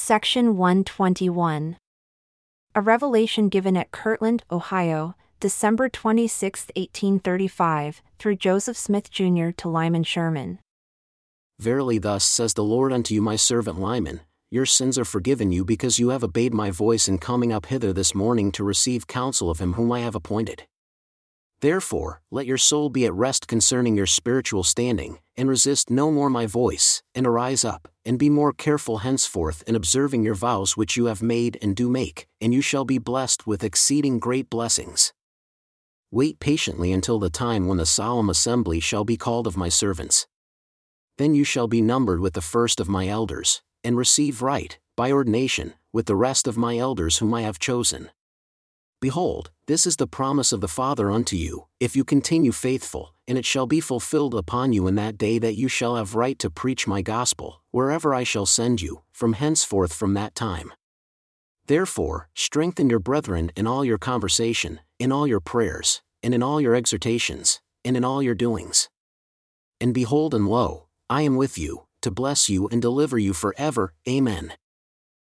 Section 121. A revelation given at Kirtland, Ohio, December 26, 1835, through Joseph Smith Jr. to Lyman Sherman. Verily, thus says the Lord unto you, my servant Lyman, Your sins are forgiven you because you have obeyed my voice in coming up hither this morning to receive counsel of him whom I have appointed. Therefore, let your soul be at rest concerning your spiritual standing, and resist no more my voice, and arise up, and be more careful henceforth in observing your vows which you have made and do make, and you shall be blessed with exceeding great blessings. Wait patiently until the time when the solemn assembly shall be called of my servants. Then you shall be numbered with the first of my elders, and receive right, by ordination, with the rest of my elders whom I have chosen. Behold, this is the promise of the Father unto you, if you continue faithful, and it shall be fulfilled upon you in that day that you shall have right to preach my gospel, wherever I shall send you, from henceforth from that time. Therefore, strengthen your brethren in all your conversation, in all your prayers, and in all your exhortations, and in all your doings. And behold, and lo, I am with you, to bless you and deliver you for ever. Amen.